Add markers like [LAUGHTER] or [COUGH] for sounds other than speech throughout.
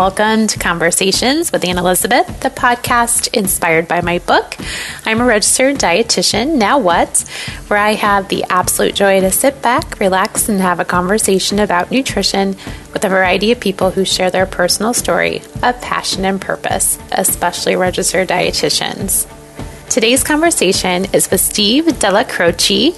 Welcome to Conversations with Anne Elizabeth, the podcast inspired by my book. I'm a registered dietitian, now what? Where I have the absolute joy to sit back, relax, and have a conversation about nutrition with a variety of people who share their personal story of passion and purpose, especially registered dietitians. Today's conversation is with Steve Della Croce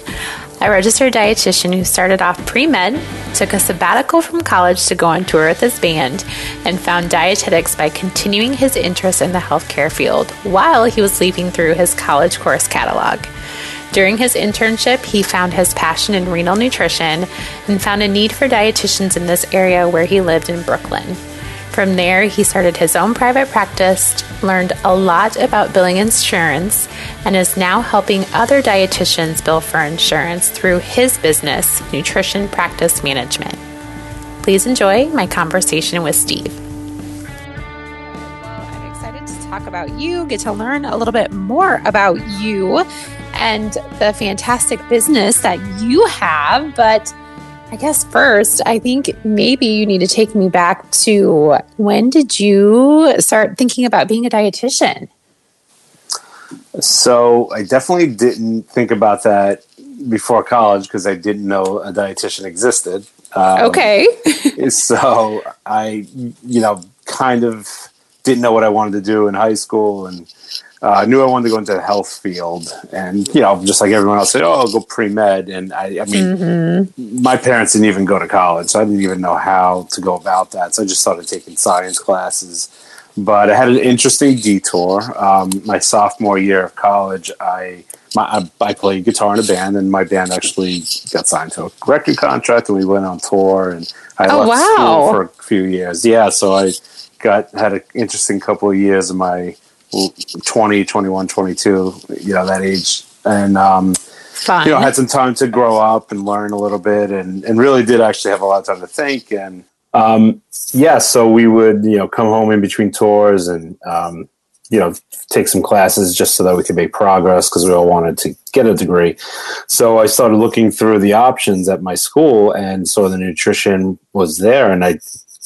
a registered dietitian who started off pre med, took a sabbatical from college to go on tour with his band, and found dietetics by continuing his interest in the healthcare field while he was leafing through his college course catalog. During his internship, he found his passion in renal nutrition and found a need for dietitians in this area where he lived in Brooklyn. From there, he started his own private practice, learned a lot about billing insurance, and is now helping other dietitians bill for insurance through his business, Nutrition Practice Management. Please enjoy my conversation with Steve. I'm excited to talk about you, get to learn a little bit more about you and the fantastic business that you have, but I guess first, I think maybe you need to take me back to when did you start thinking about being a dietitian? So I definitely didn't think about that before college because I didn't know a dietitian existed. Um, okay. [LAUGHS] so I, you know, kind of didn't know what I wanted to do in high school and uh, I knew I wanted to go into the health field, and you know, just like everyone else said, "Oh, I'll go pre med." And I, I mean, mm-hmm. my parents didn't even go to college, so I didn't even know how to go about that. So I just started taking science classes. But I had an interesting detour. Um, my sophomore year of college, I my, I, I played guitar in a band, and my band actually got signed to a record contract, and we went on tour. And I oh, left wow. school for a few years. Yeah, so I got had an interesting couple of years of my 20, 21, 22, you know, that age. And, um, Fun. you know, had some time to grow up and learn a little bit and, and really did actually have a lot of time to think. And, um, yeah, so we would, you know, come home in between tours and, um, you know, take some classes just so that we could make progress because we all wanted to get a degree. So I started looking through the options at my school and saw the nutrition was there. And I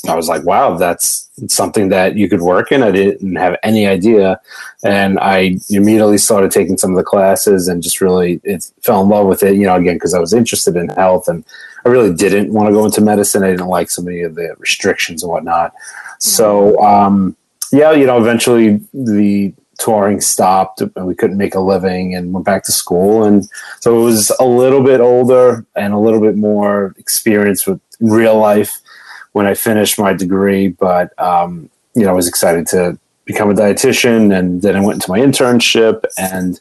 I was like, wow, that's something that you could work in. I didn't have any idea. And I immediately started taking some of the classes and just really it, fell in love with it, you know, again, because I was interested in health and I really didn't want to go into medicine. I didn't like so many of the restrictions and whatnot. So, um, yeah, you know, eventually the touring stopped and we couldn't make a living and went back to school. And so it was a little bit older and a little bit more experience with real life when I finished my degree, but um, you know, I was excited to become a dietitian, and then I went into my internship and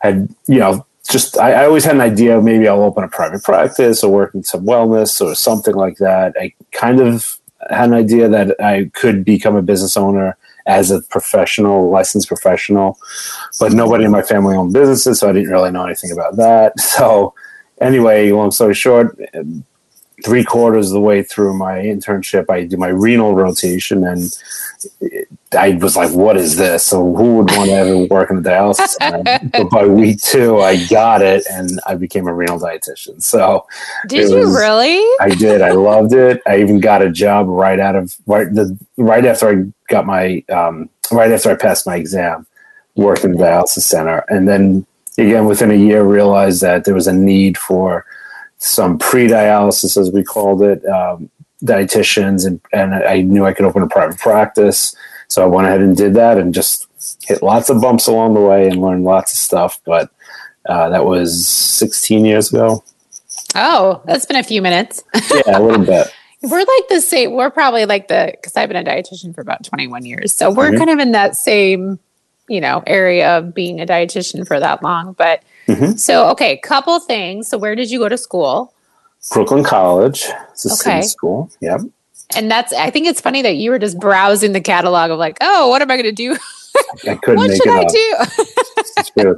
had you know just I, I, always had an idea of maybe I'll open a private practice or work in some wellness or something like that. I kind of had an idea that I could become a business owner as a professional, licensed professional, but nobody in my family owned businesses, so I didn't really know anything about that. [LAUGHS] So anyway, long story short, three quarters of the way through my internship, I do my renal rotation, and I was like, "What is this?" So who would want to ever work in the dialysis [LAUGHS] center? but by week two, I got it, and I became a renal dietitian. So did you was, really? I did. I loved it. I even got a job right out of right the right after I got my um, right after I passed my exam, working in the dialysis center, and then again within a year realized that there was a need for some pre-dialysis, as we called it, um, dietitians, and, and I knew I could open a private practice. So I went ahead and did that, and just hit lots of bumps along the way and learned lots of stuff. But uh, that was 16 years ago. Oh, that's been a few minutes. [LAUGHS] yeah, a little bit. We're like the same. We're probably like the because I've been a dietitian for about 21 years, so we're mm-hmm. kind of in that same, you know, area of being a dietitian for that long. But Mm-hmm. So, okay, couple things. So, where did you go to school? Brooklyn College. It's a okay. city school. Yep. And that's, I think it's funny that you were just browsing the catalog of like, oh, what am I going to do? I couldn't [LAUGHS] what should I do?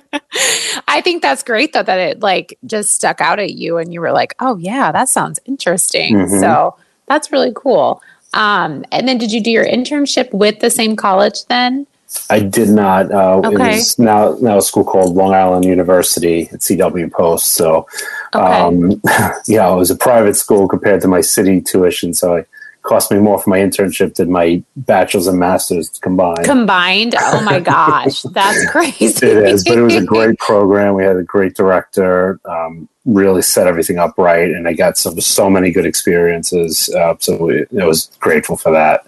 [LAUGHS] I think that's great though that it like just stuck out at you and you were like, oh yeah, that sounds interesting. Mm-hmm. So that's really cool. Um, and then did you do your internship with the same college then? I did not. Uh, okay. It was now now a school called Long Island University at CW Post. So, okay. um, [LAUGHS] yeah, it was a private school compared to my city tuition. So it cost me more for my internship than my bachelor's and master's combined. Combined? Oh my [LAUGHS] gosh, that's crazy. it is, but it was a great program. We had a great director. Um, really set everything up right, and I got some so many good experiences. Uh, so it, I was grateful for that.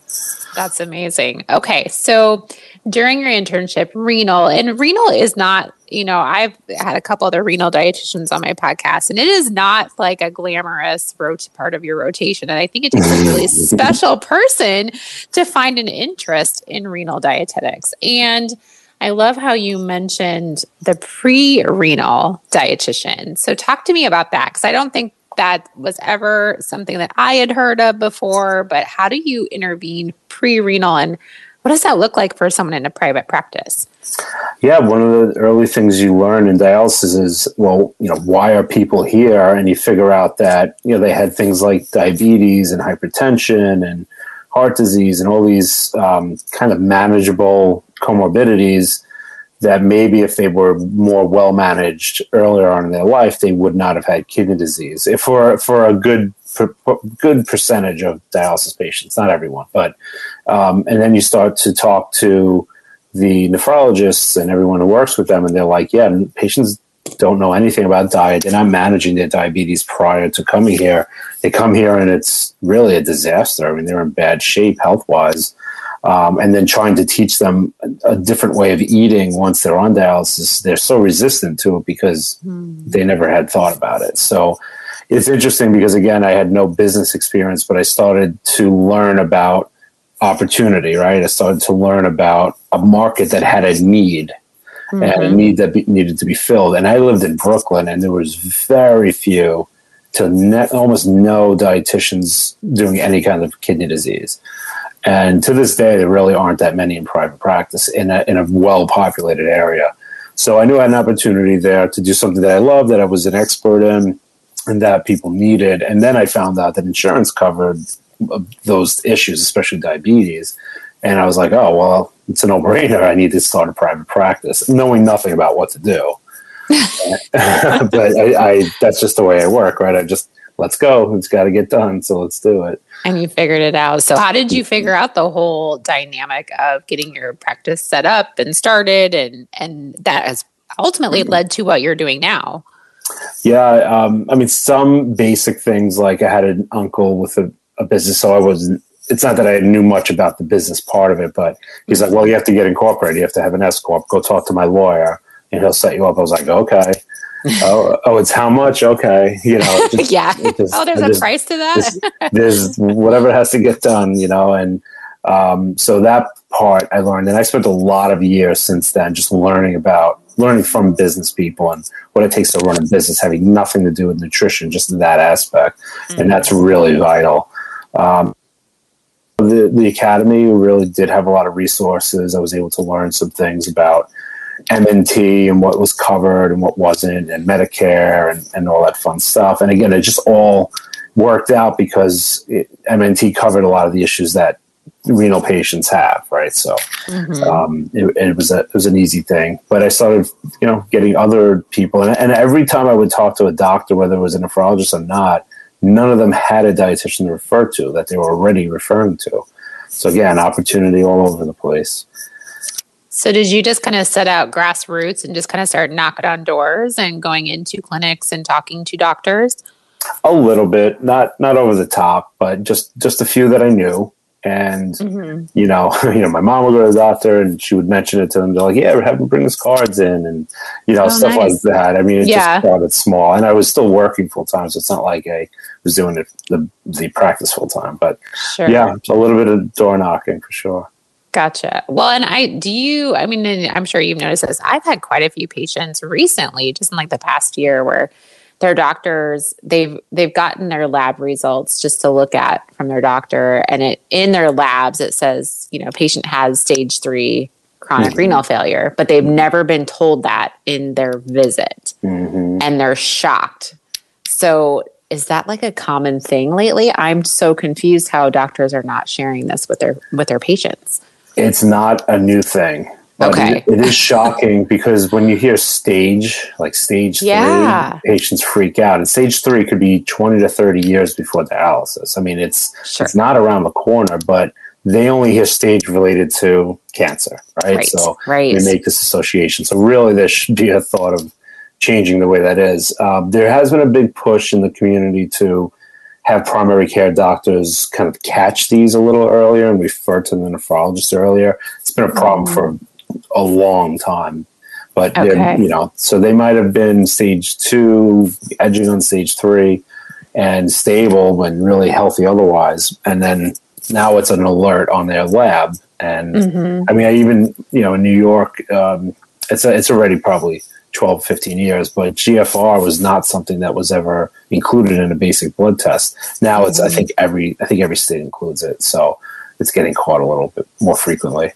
That's amazing. Okay, so during your internship, renal, and renal is not, you know, I've had a couple other renal dietitians on my podcast, and it is not like a glamorous rot- part of your rotation. And I think it takes a really [LAUGHS] special person to find an interest in renal dietetics. And I love how you mentioned the pre renal dietitian. So, talk to me about that because I don't think that was ever something that I had heard of before. But how do you intervene pre renal and what does that look like for someone in a private practice? Yeah, one of the early things you learn in dialysis is, well, you know, why are people here? And you figure out that, you know, they had things like diabetes and hypertension and heart disease and all these um, kind of manageable comorbidities that maybe if they were more well managed earlier on in their life, they would not have had kidney disease. If for for a good good percentage of dialysis patients, not everyone, but um, and then you start to talk to the nephrologists and everyone who works with them, and they're like, yeah, patients don't know anything about diet. They're not managing their diabetes prior to coming here. They come here and it's really a disaster. I mean, they're in bad shape health wise um, and then trying to teach them a, a, different way of eating once they're on dialysis, they're so resistant to it because mm. they never had thought about it. So it's interesting because, again, I had no business experience, but I started to learn about opportunity, right? I started to learn about a market that had a need. Mm-hmm. and a need that be, needed to be filled. And I lived in Brooklyn, and there was very few to ne- almost no dietitians doing any kind of kidney disease. And to this day, there really aren't that many in private practice in a, in a well populated area. So I knew I had an opportunity there to do something that I loved, that I was an expert in, and that people needed. And then I found out that insurance covered uh, those issues, especially diabetes. And I was like, oh, well, it's a no brainer. I need to start a private practice, knowing nothing about what to do. [LAUGHS] [LAUGHS] but I, I, that's just the way I work, right? I just let's go. It's got to get done. So let's do it. And you figured it out. So, how did you figure out the whole dynamic of getting your practice set up and started, and and that has ultimately mm-hmm. led to what you're doing now? Yeah, um, I mean, some basic things like I had an uncle with a, a business, so I wasn't. It's not that I knew much about the business part of it, but he's like, "Well, you have to get incorporated. You have to have an S corp. Go talk to my lawyer, and he'll set you up." I was like, "Okay." Oh, oh, it's how much? Okay, you know. [LAUGHS] Just, yeah. Just, oh, there's just, a price to that. there's whatever has to get done, you know, and um, so that part I learned, and I spent a lot of years since then just learning about learning from business people and what it takes to run a business, having nothing to do with nutrition, just that aspect, mm-hmm. and that's really vital. Um, the the academy really did have a lot of resources. I was able to learn some things about MNT and what was covered and what wasn't, and Medicare and, and all that fun stuff. And again, it just all worked out because it, MNT covered a lot of the issues that renal patients have, right? So mm-hmm. um, it, it, was a it was an easy thing. But I started, you know, getting other people, and, and every time I would talk to a doctor, whether it was a nephrologist or not, none of them had a dietitian to refer to that they were already referring to. So again, opportunity all over the place. So did you just kind of set out grassroots and just kind of start knocking on doors and going into clinics and talking to doctors? A little bit, not not over the top, but just just a few that I knew. And mm-hmm. you know, [LAUGHS] you know, my mom would go to the doctor and she would mention it to them. They're like, "Yeah, have them bring his cards in," and you know, oh, stuff nice. like that. I mean, it yeah. just started small, and I was still working full time, so it's not like I was doing it, the the practice full time. But sure. yeah, a little bit of door knocking for sure. Gotcha. Well, and I do you, I mean, I'm sure you've noticed this. I've had quite a few patients recently, just in like the past year, where their doctors they've they've gotten their lab results just to look at from their doctor and it in their labs it says you know patient has stage three chronic mm-hmm. renal failure but they've never been told that in their visit mm-hmm. and they're shocked so is that like a common thing lately i'm so confused how doctors are not sharing this with their with their patients it's not a new thing. But Okay. it- it is shocking because when you hear stage, like stage Yeah. three, patients freak out. And stage three could be 20 to 30 years before dialysis. I mean, it's Sure. it's not around the corner, but they only hear stage related to cancer, right? Right. So right. they make this association. So really, there should be a thought of changing the way that is. Um, there has been a big push in the community to have primary care doctors kind of catch these a little earlier and refer to the nephrologist earlier. It's been a problem for a long time. But Okay. you know, so they might have been stage two, edging on stage three, and stable when really healthy otherwise. And then now it's an alert on their lab. And Mhm. I mean, I even you know in New York, um, it's a, it's already probably 12, 15 years, but GFR was not something that was ever included in a basic blood test. Now it's I think every I think every state includes it, so it's getting caught a little bit more frequently.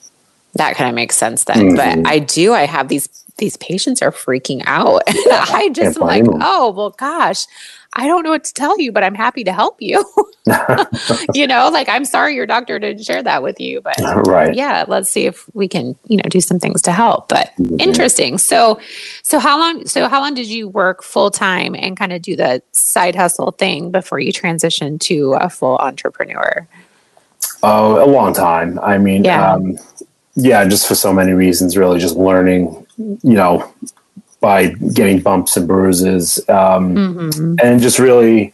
That kind of makes sense then. Mhm. But I do. I have these these patients are freaking out. [LAUGHS] I just like, blame 'em. oh well, gosh, I don't know what to tell you, but I'm happy to help you. [LAUGHS] [LAUGHS] you know, like I'm sorry your doctor didn't share that with you, but right. yeah, let's see if we can, you know, do some things to help. But Mhm. interesting. So, so how long? So how long did you work full time and kind of do the side hustle thing before you transitioned to a full entrepreneur? Oh, a long time. I mean, Yeah. um, yeah, just for so many reasons, really, just learning, you know, by getting bumps and bruises, um, Mm-hmm. and just really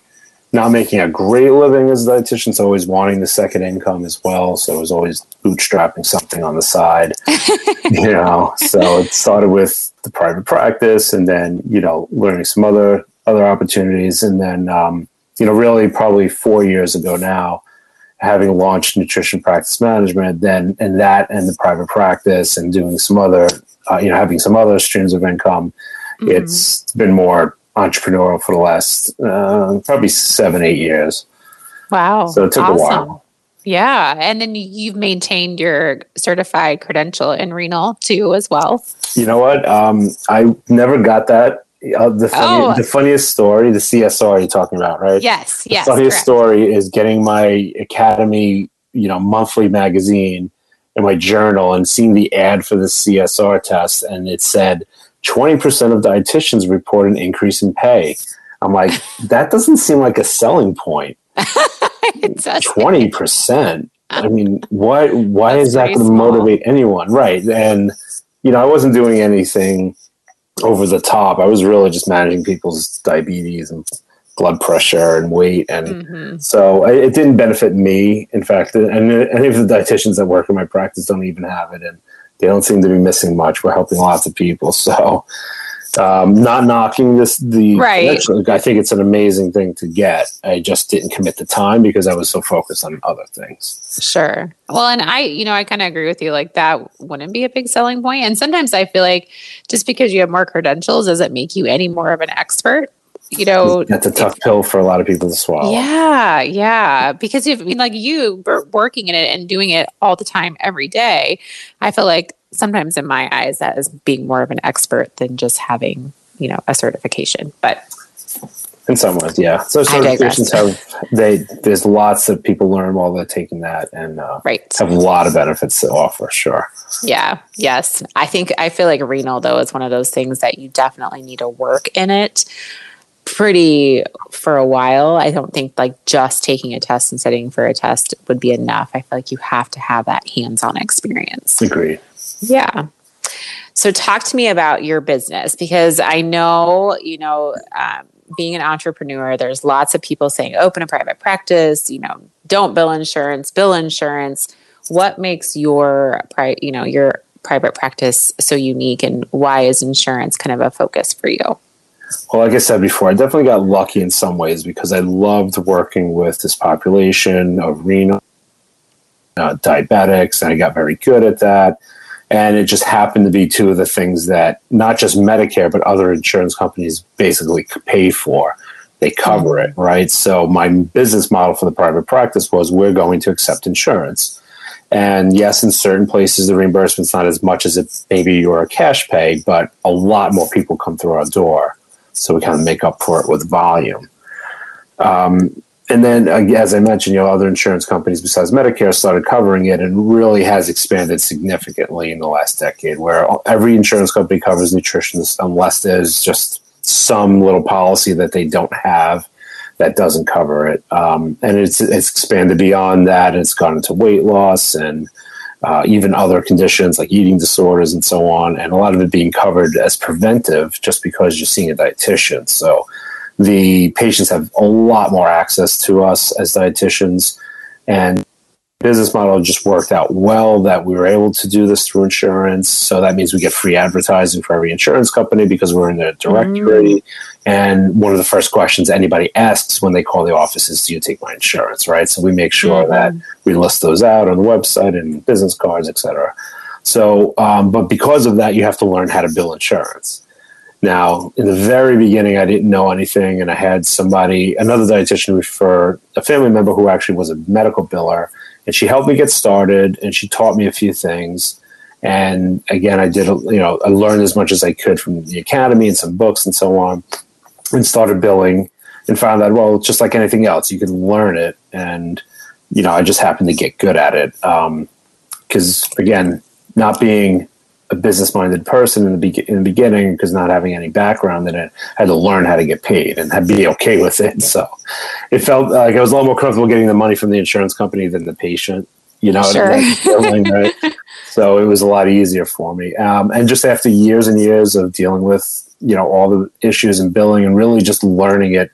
not making a great living as a dietitian. So always wanting the second income as well. So I was always bootstrapping something on the side, [LAUGHS] you know. So it started with the private practice, and then you know, learning some other other opportunities, and then um, you know, really probably four years ago now having launched nutrition practice management, then and that and the private practice and doing some other, uh, you know, having some other streams of income. Mm-hmm. It's been more entrepreneurial for the last uh, probably seven, eight years. Wow. So it took a while. Yeah. And then you've maintained your certified credential in renal too, as well. You know what? Um, I never got that. Uh, the, funny, Oh. the funniest story, the CSR you're talking about, right? Yes. The Yes. funniest correct. story is getting my Academy, you know, monthly magazine in my journal and seeing the ad for the CSR test, and it said 20% of dietitians report an increase in pay. I'm like, [LAUGHS] that doesn't seem like a selling point. [LAUGHS] 20%. I mean, why why That's is that going to motivate anyone? Right. And you know, I wasn't doing anything over the top. I was really just managing people's diabetes and blood pressure and weight and Mhm. so it it didn't benefit me. In fact, and any of the dietitians that work in my practice don't even have it, and they don't seem to be missing much. We're helping lots of people, so um, not knocking this. The Right. I think it's an amazing thing to get. I just didn't commit the time because I was so focused on other things. Sure. Well, and I, you know, I kind of agree with you. Like that wouldn't be a big selling point. And sometimes I feel like just because you have more credentials doesn't make you any more of an expert. You know, That's a tough pill for a lot of people to swallow. Yeah, yeah. Because if I mean, like you working in it and doing it all the time every day, I feel like sometimes in my eyes that is being more of an expert than just having you know a certification. But In some ways, yeah. So certifications have they. There's lots of people learn while they're taking that, and uh, right, have a lot of benefits to offer. Sure. yeah, yes. I think I feel like renal though is one of those things that you definitely need to work in it pretty for a while. I don't think like just taking a test and studying for a test would be enough. I feel like you have to have that hands-on experience. Agree. Yeah. So, talk to me about your business because I know, you know, um, being an entrepreneur, there's lots of people saying open a private practice, you know, don't bill insurance, bill insurance. What makes your, pri- you know, your private practice so unique and why is insurance kind of a focus for you? Well, like I said before, I definitely got lucky in some ways because I loved working with this population of renal uh, diabetics, and I got very good at that. And it just happened to be two of the things that not just Medicare, but other insurance companies basically pay for. They cover it, right? So my business model for the private practice was we're going to accept insurance. And yes, in certain places, the reimbursement's not as much as if maybe you're a cash pay, but a lot more people come through our door. So we kind of make up for it with volume. Um, and then, as I mentioned, you know, other insurance companies besides Medicare started covering it, and really has expanded significantly in the last decade. Where every insurance company covers nutrition, unless there's just some little policy that they don't have that doesn't cover it. Um, and it's it's expanded beyond that. It's gone into weight loss and uh, even other conditions like eating disorders and so on. And a lot of it being covered as preventive, just because you're seeing a dietitian. So the patients have a lot more access to us as dietitians and business model just worked out well that we were able to do this through insurance. So that means we get free advertising for every insurance company because we're in the directory. Mm. and one of the first questions anybody asks when they call the office is do you take my insurance? Right? So we make sure mm-hmm. that we list those out on the website and business cards etc so um, but because of that you have to learn how to bill insurance. Now, in the very beginning, I didn't know anything, and I had somebody, another dietitian, refer a family member who actually was a medical biller, and she helped me get started, and she taught me a few things. And again, I did, you know, I learned as much as I could from the academy and some books and so on, and started billing, and found that well, just like anything else, you can learn it, and you know, I just happened to get good at it. Because um, again, not being a business minded person in the, be- in the beginning because not having any background in it, I had to learn how to get paid and had be okay with it. So it felt like I was a lot more comfortable getting the money from the insurance company than the patient, you know, sure. [LAUGHS] feeling, right? so it was a lot easier for me. Um, and just after years and years of dealing with, you know, all the issues and billing and really just learning it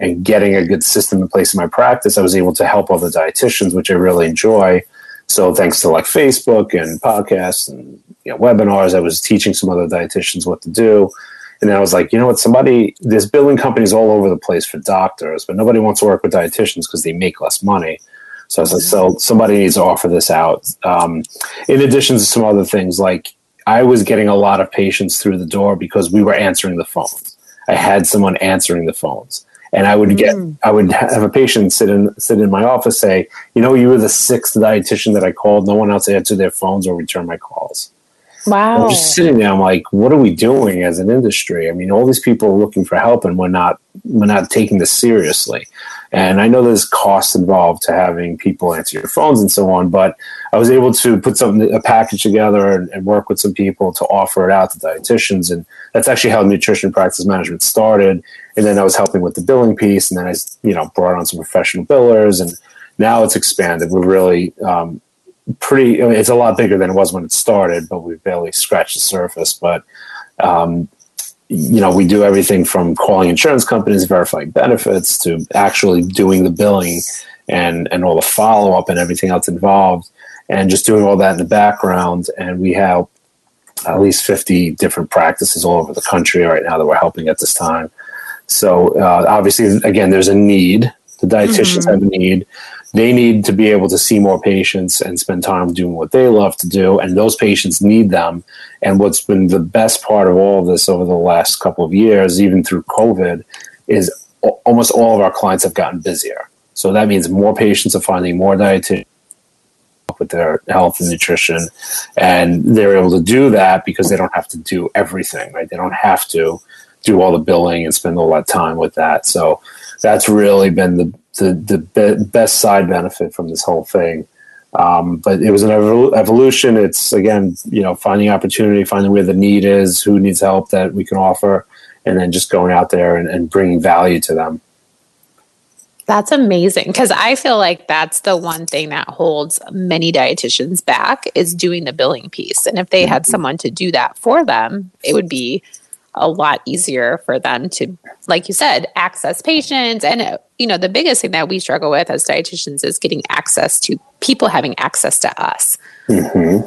and getting a good system in place in my practice, I was able to help other dietitians, which I really enjoy. So thanks to like Facebook and podcasts and you know, webinars. I was teaching some other dietitians what to do. And then I was like, you know what? Somebody, there's billing companies all over the place for doctors, but nobody wants to work with dietitians because they make less money. So I was like, so somebody needs to offer this out. Um, in addition to some other things, like I was getting a lot of patients through the door because we were answering the phones. I had someone answering the phones and I would get mm. I would have a patient sit in sit in my office say, you know, you were the sixth dietitian that I called. No one else answered their phones or returned my calls. Wow. I'm just sitting there. I'm like, what are we doing as an industry? I mean, all these people are looking for help, and we're not we're not taking this seriously. And I know there's costs involved to having people answer your phones and so on, but I was able to put something a package together and, and work with some people to offer it out to dietitians, and that's actually how nutrition practice management started. And then I was helping with the billing piece, and then I you know brought on some professional billers, and now it's expanded. We're really um, pretty. I mean, it's a lot bigger than it was when it started, but we've barely scratched the surface. But um, you know, we do everything from calling insurance companies, verifying benefits, to actually doing the billing and and all the follow up and everything else involved, and just doing all that in the background. And we have at least fifty different practices all over the country right now that we're helping at this time. So uh, obviously, again, there's a need. The dietitians mm-hmm. have a need they need to be able to see more patients and spend time doing what they love to do. And those patients need them. And what's been the best part of all of this over the last couple of years even through covid is almost all of our clients have gotten busier. So that means more patients are finding more dietitians with their health and nutrition. And they're able to do that because they don't have to do everything right? They don't have to do all the billing and spend all that time with that. So that's really been the the, the be- best side benefit from this whole thing. Um, but it was an evol- evolution. It's again, you know, finding opportunity, finding where the need is, who needs help that we can offer, and then just going out there and, and bringing value to them. That's amazing because I feel like that's the one thing that holds many dietitians back is doing the billing piece. And if they had mm-hmm. someone to do that for them, it would be a lot easier for them to, like you said, access patients. And, uh, you know, the biggest thing that we struggle with as dietitians is getting access to people having access to us. Mm-hmm.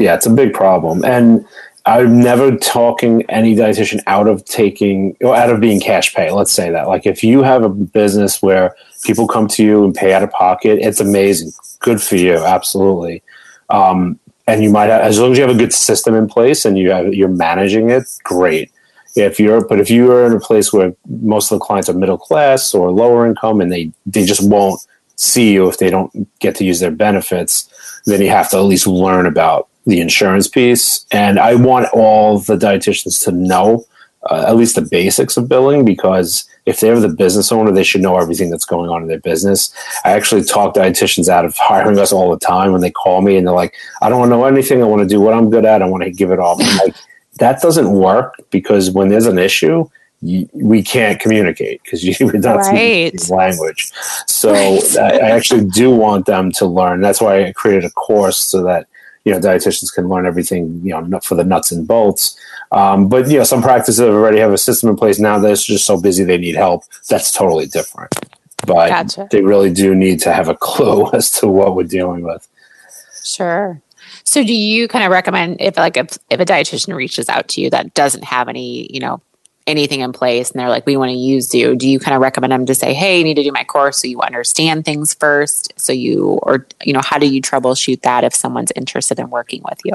Yeah, it's a big problem. And I'm never talking any dietitian out of taking or out of being cash pay. Let's say that. Like if you have a business where people come to you and pay out of pocket, it's amazing. Good for you. Absolutely. Um, and you might have, as long as you have a good system in place and you have you're managing it great. If you're but if you are in a place where most of the clients are middle class or lower income and they they just won't see you if they don't get to use their benefits then you have to at least learn about the insurance piece. And i want all the dietitians to know uh, at least the basics of billing because if they're the business owner, they should know everything that's going on in their business. I actually talk dietitians out of hiring us all the time when they call me and they're like, I don't want to know anything. I want to do what I'm good at. I want to give it all. like, that doesn't work because when there's an issue, you, we can't communicate because you [LAUGHS] are not right. speaking language. So I, I actually do want them to learn. That's why I created a course so that you know dietitians can learn everything you know for the nuts and bolts. Um, but you know some practices already have a system in place now they're just so busy they need help. That's totally different. But gotcha. they really do need to have a [LAUGHS] clue as to what we're dealing with. Sure. So do you kind of recommend if like if, if a dietitian reaches out to you that doesn't have any you know anything in place and they're like, we want to use you, do you kind of recommend them to say, hey, you need to do my course so you understand things first? So you, or, you know, how do you troubleshoot that if someone's interested in working with you?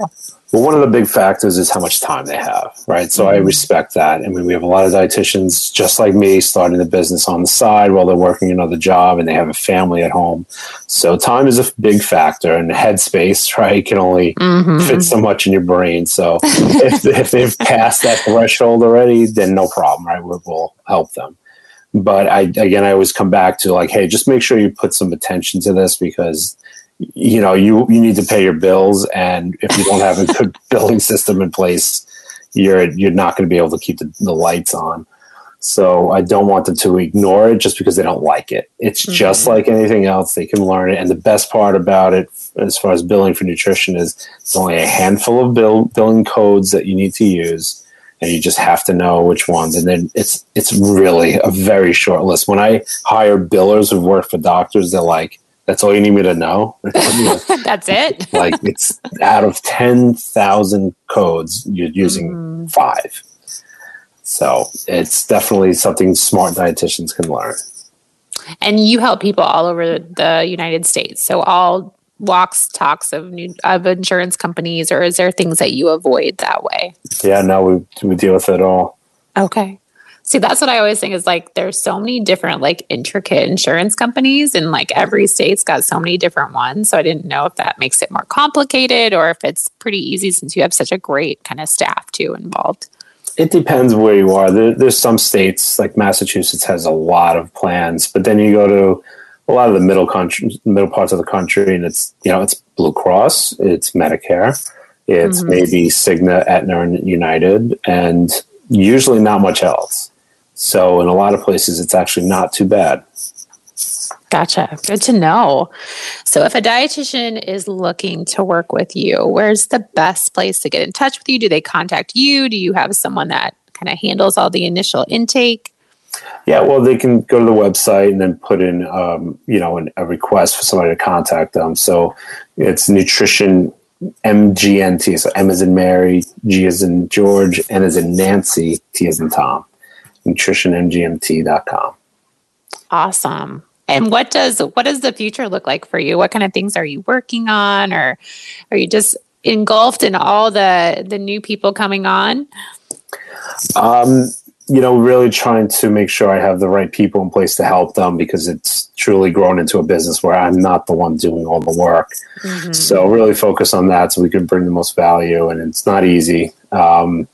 Well, one of the big factors is how much time they have, right? So mm-hmm. I respect that. I mean, we have a lot of dietitians just like me starting the business on the side while they're working another job and they have a family at home. So time is a big factor and headspace, [LAUGHS] right, can only mm-hmm. fit so much in your brain. So if, [LAUGHS] if they've passed that threshold already, then no problem, right? We'll, we'll help them. But I, again, I always come back to like, hey, just make sure you put some attention to this because you know you you need to pay your bills and if you don't have a good [LAUGHS] billing system in place you're you're not going to be able to keep the, the, lights on. So i don't want them to ignore it just because they don't like it. It's mm-hmm. just like anything else they can learn it and the best part about it as far as billing for nutrition is it's only a handful of bill, billing codes that you need to use and you just have to know which ones and then it's it's really a very short list. When i hire billers who work for doctors they're like that's all you need me to know. [LAUGHS] That's it. [LAUGHS] like it's out of 10,000 codes, you're using mm. five. So it's definitely something smart dietitians can learn. And you help people all over the United States. So all walks, talks of new, of insurance companies, or is there things that you avoid that way? Yeah, no, we we deal with it all. Okay. See, that's what I always think is like there's so many different like intricate insurance companies and like every state's got so many different ones. So I didn't know if that makes it more complicated or if it's pretty easy since you have such a great kind of staff too involved. It depends where you are. There, there's some states like Massachusetts has a lot of plans, but then you go to a lot of the middle country, middle parts of the country, and it's you know it's Blue Cross, it's Medicare, it's mm-hmm. maybe Cigna, Aetna, and United, and usually not much else. So in a lot of places, it's actually not too bad. Gotcha. Good to know. So, if a dietitian is looking to work with you, where's the best place to get in touch with you? Do they contact you? Do you have someone that kind of handles all the initial intake? Yeah, well, they can go to the website and then put in, um, you know, an, a request for somebody to contact them. So it's nutrition MGNT. So M is in Mary, G is in George, N is in Nancy, T is in Tom nutritionmgmt.com. Awesome. And what does what does the future look like for you? What kind of things are you working on or are you just engulfed in all the the new people coming on? Um, you know, really trying to make sure I have the right people in place to help them because it's truly grown into a business where I'm not the one doing all the work. Mm-hmm. So really focus on that so we can bring the most value and it's not easy. Um,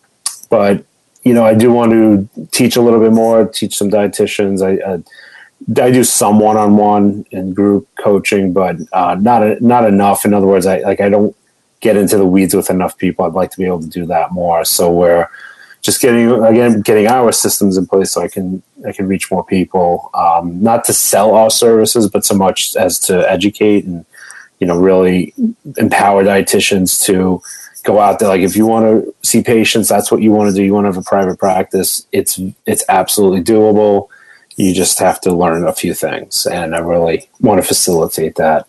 but you know, I do want to teach a little bit more, teach some dietitians. I, I, I do some one-on-one and group coaching, but uh, not not enough. In other words, I like I don't get into the weeds with enough people. I'd like to be able to do that more. So we're just getting again getting our systems in place so I can I can reach more people. Um, not to sell our services, but so much as to educate and you know really empower dietitians to go out there. Like if you want to see patients, that's what you want to do. You want to have a private practice. It's it's absolutely doable. You just have to learn a few things, and I really want to facilitate that.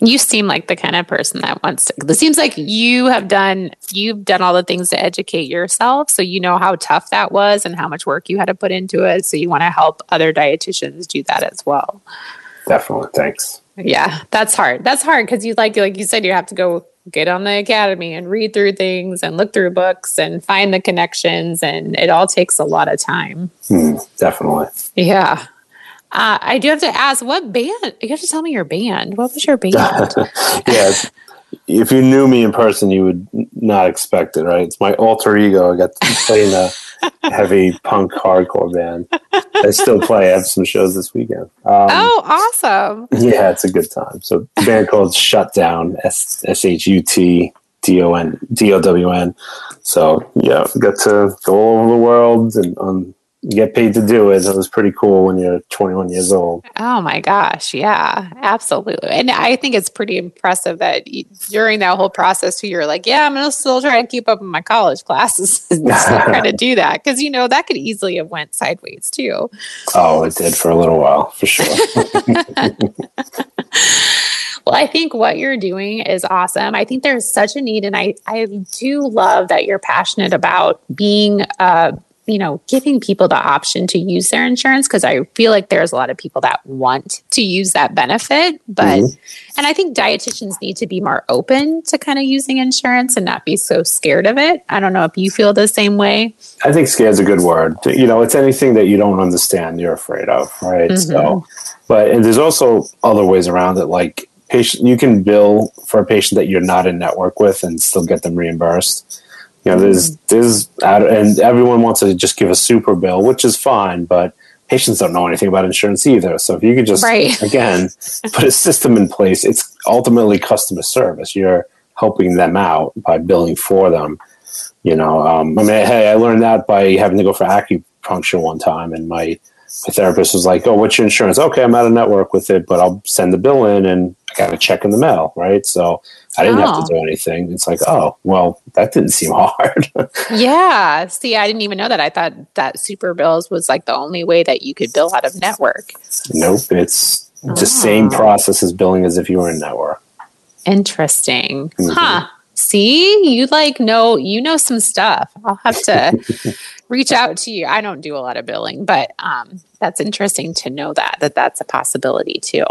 You seem like the kind of person that wants to. It seems like you have done you've done all the things to educate yourself, so you know how tough that was and how much work you had to put into it. So you want to help other dietitians do that as well. Definitely, thanks. Yeah, that's hard. That's hard because you like like you said you have to go get on the academy and read through things and look through books and find the connections and it all takes a lot of time. Mm, definitely. Yeah. Uh, i do have to ask what band you have to tell me your band. What was your band? [LAUGHS] Yeah. If you knew me in person you would not expect it right? It's my alter ego. I got to play in a [LAUGHS] heavy punk hardcore band. I still play. I have some shows this weekend. Um, oh, awesome! Yeah, it's a good time. So the band called Shutdown, S S H U T D O N D O W N. So yeah, got to go all over the world and on get paid to do it. It was pretty cool when you're 21 years old. Oh my gosh. Yeah, absolutely. And I think it's pretty impressive that you, during that whole process, you're like, yeah, I'm going to still try to keep up with my college classes and still try to do that. Cause you know, that could easily have went sideways too. Oh, it did for a little while for sure. [LAUGHS] [LAUGHS] Well, I think what you're doing is awesome. I think there's such a need, and I, I do love that you're passionate about being uh, you know, giving people the option to use their insurance because I feel like there's a lot of people that want to use that benefit. But, mm-hmm. and I think dietitians need to be more open to kind of using insurance and not be so scared of it. I don't know if you feel the same way. I think scared is a good word. You know, it's anything that you don't understand, you're afraid of, right? Mm-hmm. So, but and there's also other ways around it, like patient, you can bill for a patient that you're not in network with and still get them reimbursed you know, there's there's and everyone wants to just give a super bill, which is fine, but patients don't know anything about insurance either. So if you could just right. [LAUGHS] again put a system in place, it's ultimately customer service. You're helping them out by billing for them. You know, um, I mean, hey, I learned that by having to go for acupuncture one time, and my my therapist was like, "Oh, what's your insurance?" Okay, I'm out of network with it, but I'll send the bill in, and got a check in the mail, right? So I didn't oh. have to oh. do anything. It's like, oh, well, that didn't seem [LAUGHS] hard. yeah. See, I didn't even know that. I thought that super bills was like the only way that you could bill out of network. Nope. It's oh. the same process as billing as if you were in network. Interesting. Mm-hmm. Huh. See, you like know, you know some stuff. I'll have to [LAUGHS] reach out to you. I don't do a lot of billing, but um, that's interesting to know that, that that's a possibility too.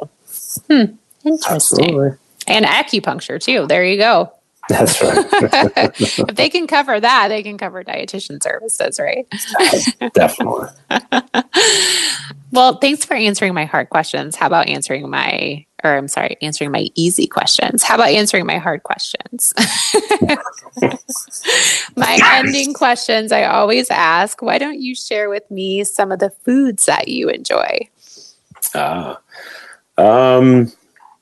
Hmm. Interesting. Absolutely and acupuncture too. There you go. That's right. [LAUGHS] if they can cover that, they can cover dietitian services, right? Definitely. [LAUGHS] well, thanks for answering my hard questions. How about answering my, or I'm sorry, answering my easy questions? How about answering my hard questions? [LAUGHS] my ending questions I always ask why don't you share with me some of the foods that you enjoy? Uh, um,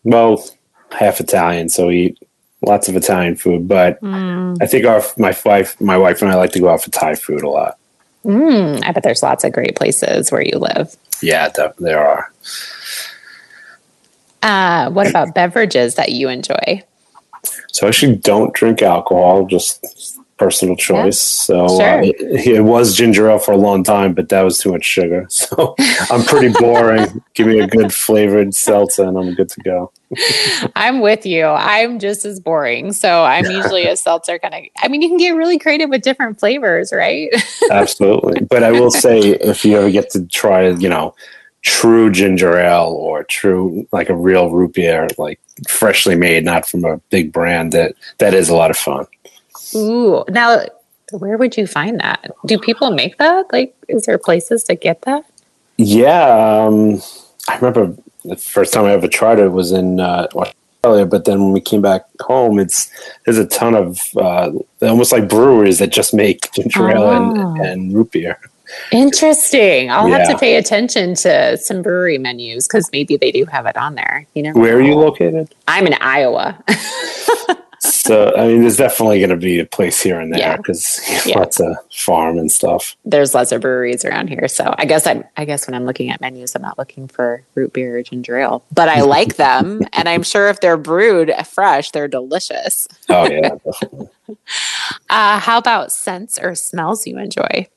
well, half Italian, so we eat lots of Italian food. But mm. I think our my wife my wife and I like to go out for Thai food a lot. Mm, I bet there's lots of great places where you live. Yeah, there are. Uh, what about beverages that you enjoy? So I actually don't drink alcohol, just personal choice. Yeah. So sure. uh, it, it, was ginger ale for a long time, but that was too much sugar. [LAUGHS] So I'm pretty boring. Give me a good flavored seltzer, and I'm good to go. [LAUGHS] I'm with you. I'm just as boring. So I'm usually a seltzer kind of. I mean, you can get really creative with different flavors, right? [LAUGHS] Absolutely. But I will say, if you ever get to try, you know, true ginger ale or true like a real root beer, like freshly made, not from a big brand, that that is a lot of fun. Ooh, now where would you find that? Do people make that? Like, is there places to get that? Yeah, um, I remember the first time I ever tried it was in uh, Australia, but then when we came back home, it's there's a ton of uh, almost like breweries that just make ginger ale and, ah. and root beer. Interesting. I'll yeah. have to pay attention to some brewery menus because maybe they do have it on there. You know, where are you located? I'm in Iowa. [LAUGHS] so I mean, there's definitely going to be a place here and there because yeah. [LAUGHS] yeah. lots of farm and stuff. There's lots of breweries around here, so I guess I'm. I guess when I'm looking at menus, I'm not looking for root beer or ginger ale, but I like [LAUGHS] them, and I'm sure if they're brewed fresh, they're delicious. Oh yeah, definitely. [LAUGHS] uh, how about scents or smells you enjoy?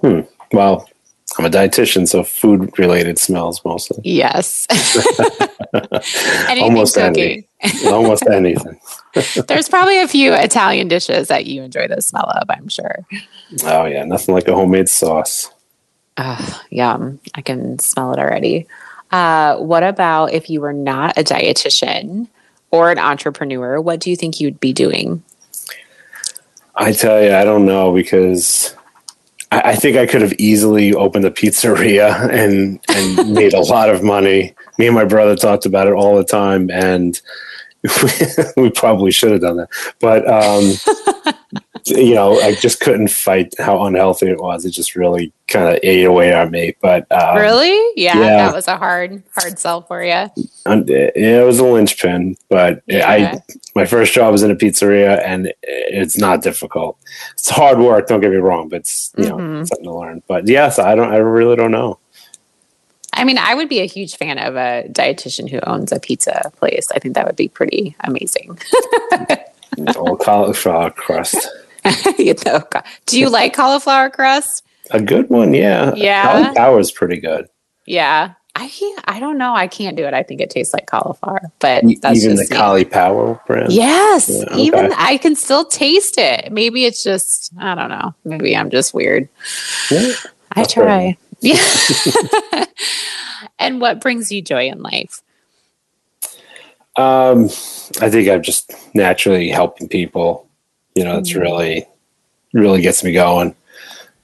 Hmm. Well, I'm a dietitian, so food related smells mostly. Yes. [LAUGHS] Almost anything. Almost anything. [LAUGHS] There's probably a few Italian dishes that you enjoy the smell of, I'm sure. Oh, yeah. Nothing like a homemade sauce. Uh, yum. I can smell it already. Uh, what about if you were not a dietitian or an entrepreneur? What do you think you'd be doing? I tell you, I don't know because I, I think I could have easily opened a pizzeria [LAUGHS] and and made a lot of money. Me and my brother talked about it all the time, and [LAUGHS] we, probably should have done that. But um, [LAUGHS] you know, I just couldn't fight how unhealthy it was. It just really kind of ate away at me. But um, really, yeah, yeah, that was a hard, hard sell for you. it was a linchpin, but yeah. I my first job was in a pizzeria, and it's not difficult. It's hard work. Don't get me wrong, but it's you mm-hmm. know something to learn. But yes, I don't. I really don't know. I mean, I would be a huge fan of a dietitian who owns a pizza place. I think that would be pretty amazing. [LAUGHS] Old cauliflower crust. [LAUGHS] you know, do you like cauliflower crust? A good one, yeah. Yeah, cauliflower is pretty good. Yeah, I can't. I don't know. I can't do it. I think it tastes like cauliflower, but even the cauliflower brand. Yes, yeah, okay. even I can still taste it. Maybe it's just I don't know. Maybe I'm just weird. Yeah, I try. Yeah. [LAUGHS] [LAUGHS] and what brings you joy in life? Um, I think I'm just naturally helping people. You know, it's mm-hmm. really, really gets me going.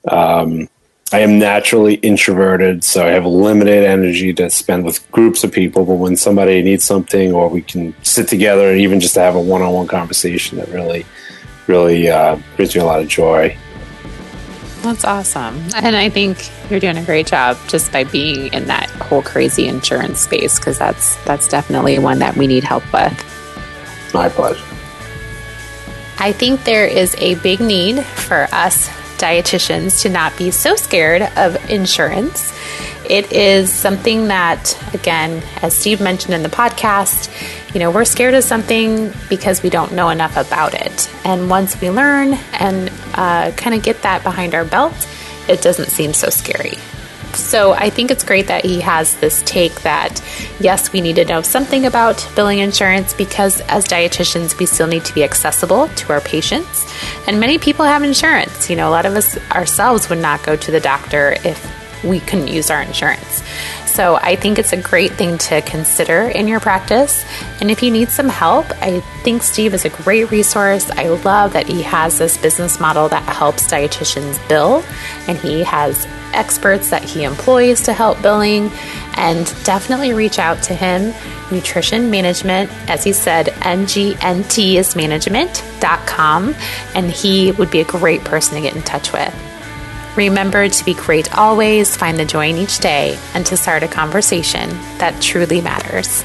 Um, I am naturally introverted, so I have limited energy to spend with groups of people. But when somebody needs something, or we can sit together and even just to have a one-on-one conversation, that really, really uh, brings me a lot of joy. That's awesome. And I think you're doing a great job just by being in that whole crazy insurance space because that's that's definitely one that we need help with. My pleasure. I think there is a big need for us dietitians to not be so scared of insurance. It is something that, again, as Steve mentioned in the podcast, you know, we're scared of something because we don't know enough about it. And once we learn and uh, kind of get that behind our belt, it doesn't seem so scary. So I think it's great that he has this take that yes, we need to know something about billing insurance because as dietitians, we still need to be accessible to our patients. And many people have insurance. You know, a lot of us ourselves would not go to the doctor if we couldn't use our insurance. So I think it's a great thing to consider in your practice. And if you need some help, I think Steve is a great resource. I love that he has this business model that helps dietitians bill, and he has experts that he employs to help billing. And definitely reach out to him. Nutrition Management, as he said, NGNT is management.com, and he would be a great person to get in touch with. Remember to be great always, find the joy in each day, and to start a conversation that truly matters.